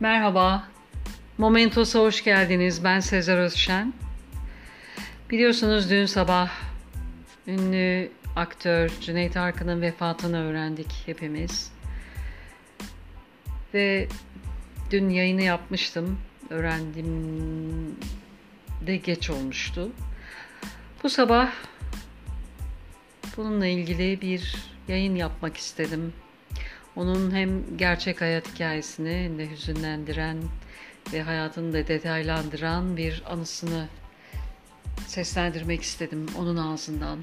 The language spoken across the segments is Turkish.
Merhaba, Momentos'a hoş geldiniz. Ben Sezer Özşen. Biliyorsunuz dün sabah ünlü aktör Cüneyt Arkın'ın vefatını öğrendik hepimiz. Ve dün yayını yapmıştım. Öğrendim de geç olmuştu. Bu sabah bununla ilgili bir yayın yapmak istedim. Onun hem gerçek hayat hikayesini hem de hüzünlendiren ve hayatını da detaylandıran bir anısını seslendirmek istedim onun ağzından.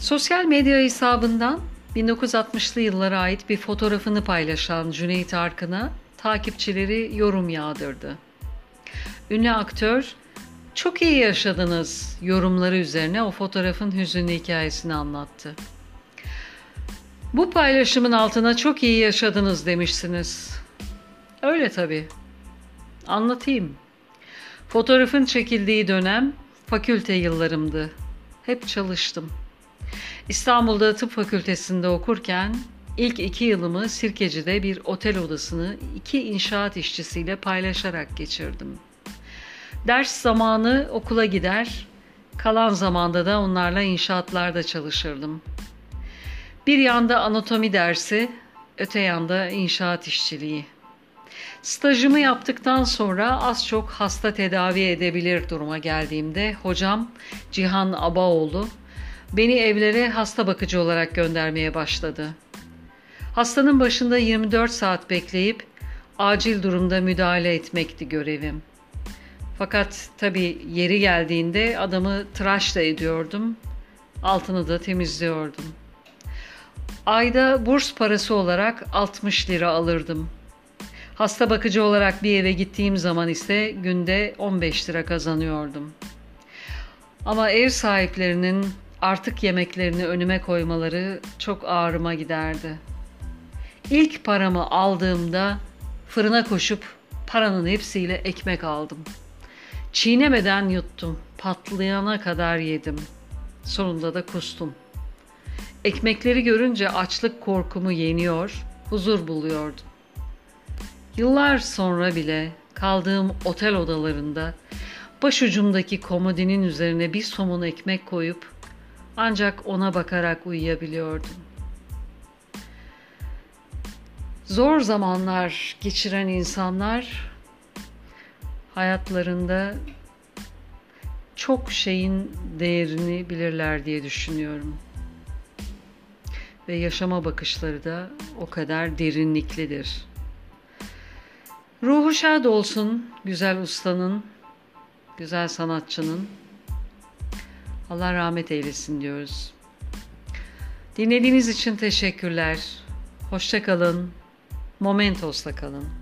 Sosyal medya hesabından 1960'lı yıllara ait bir fotoğrafını paylaşan Cüneyt Arkın'a takipçileri yorum yağdırdı. Ünlü aktör çok iyi yaşadınız yorumları üzerine o fotoğrafın hüzünlü hikayesini anlattı. Bu paylaşımın altına çok iyi yaşadınız demişsiniz. Öyle tabii. Anlatayım. Fotoğrafın çekildiği dönem fakülte yıllarımdı. Hep çalıştım. İstanbul'da tıp fakültesinde okurken ilk iki yılımı Sirkeci'de bir otel odasını iki inşaat işçisiyle paylaşarak geçirdim. Ders zamanı okula gider, kalan zamanda da onlarla inşaatlarda çalışırdım. Bir yanda anatomi dersi, öte yanda inşaat işçiliği. Stajımı yaptıktan sonra az çok hasta tedavi edebilir duruma geldiğimde hocam Cihan Abaoğlu beni evlere hasta bakıcı olarak göndermeye başladı. Hastanın başında 24 saat bekleyip acil durumda müdahale etmekti görevim. Fakat tabii yeri geldiğinde adamı tıraş da ediyordum, altını da temizliyordum. Ayda burs parası olarak 60 lira alırdım. Hasta bakıcı olarak bir eve gittiğim zaman ise günde 15 lira kazanıyordum. Ama ev sahiplerinin artık yemeklerini önüme koymaları çok ağrıma giderdi. İlk paramı aldığımda fırına koşup paranın hepsiyle ekmek aldım. Çiğnemeden yuttum, patlayana kadar yedim. Sonunda da kustum. Ekmekleri görünce açlık korkumu yeniyor, huzur buluyordum. Yıllar sonra bile kaldığım otel odalarında başucumdaki komodinin üzerine bir somun ekmek koyup ancak ona bakarak uyuyabiliyordum. Zor zamanlar geçiren insanlar hayatlarında çok şeyin değerini bilirler diye düşünüyorum. Ve yaşama bakışları da o kadar derinliklidir. Ruhu şad olsun güzel ustanın, güzel sanatçının. Allah rahmet eylesin diyoruz. Dinlediğiniz için teşekkürler. Hoşça kalın. Momentos'la kalın.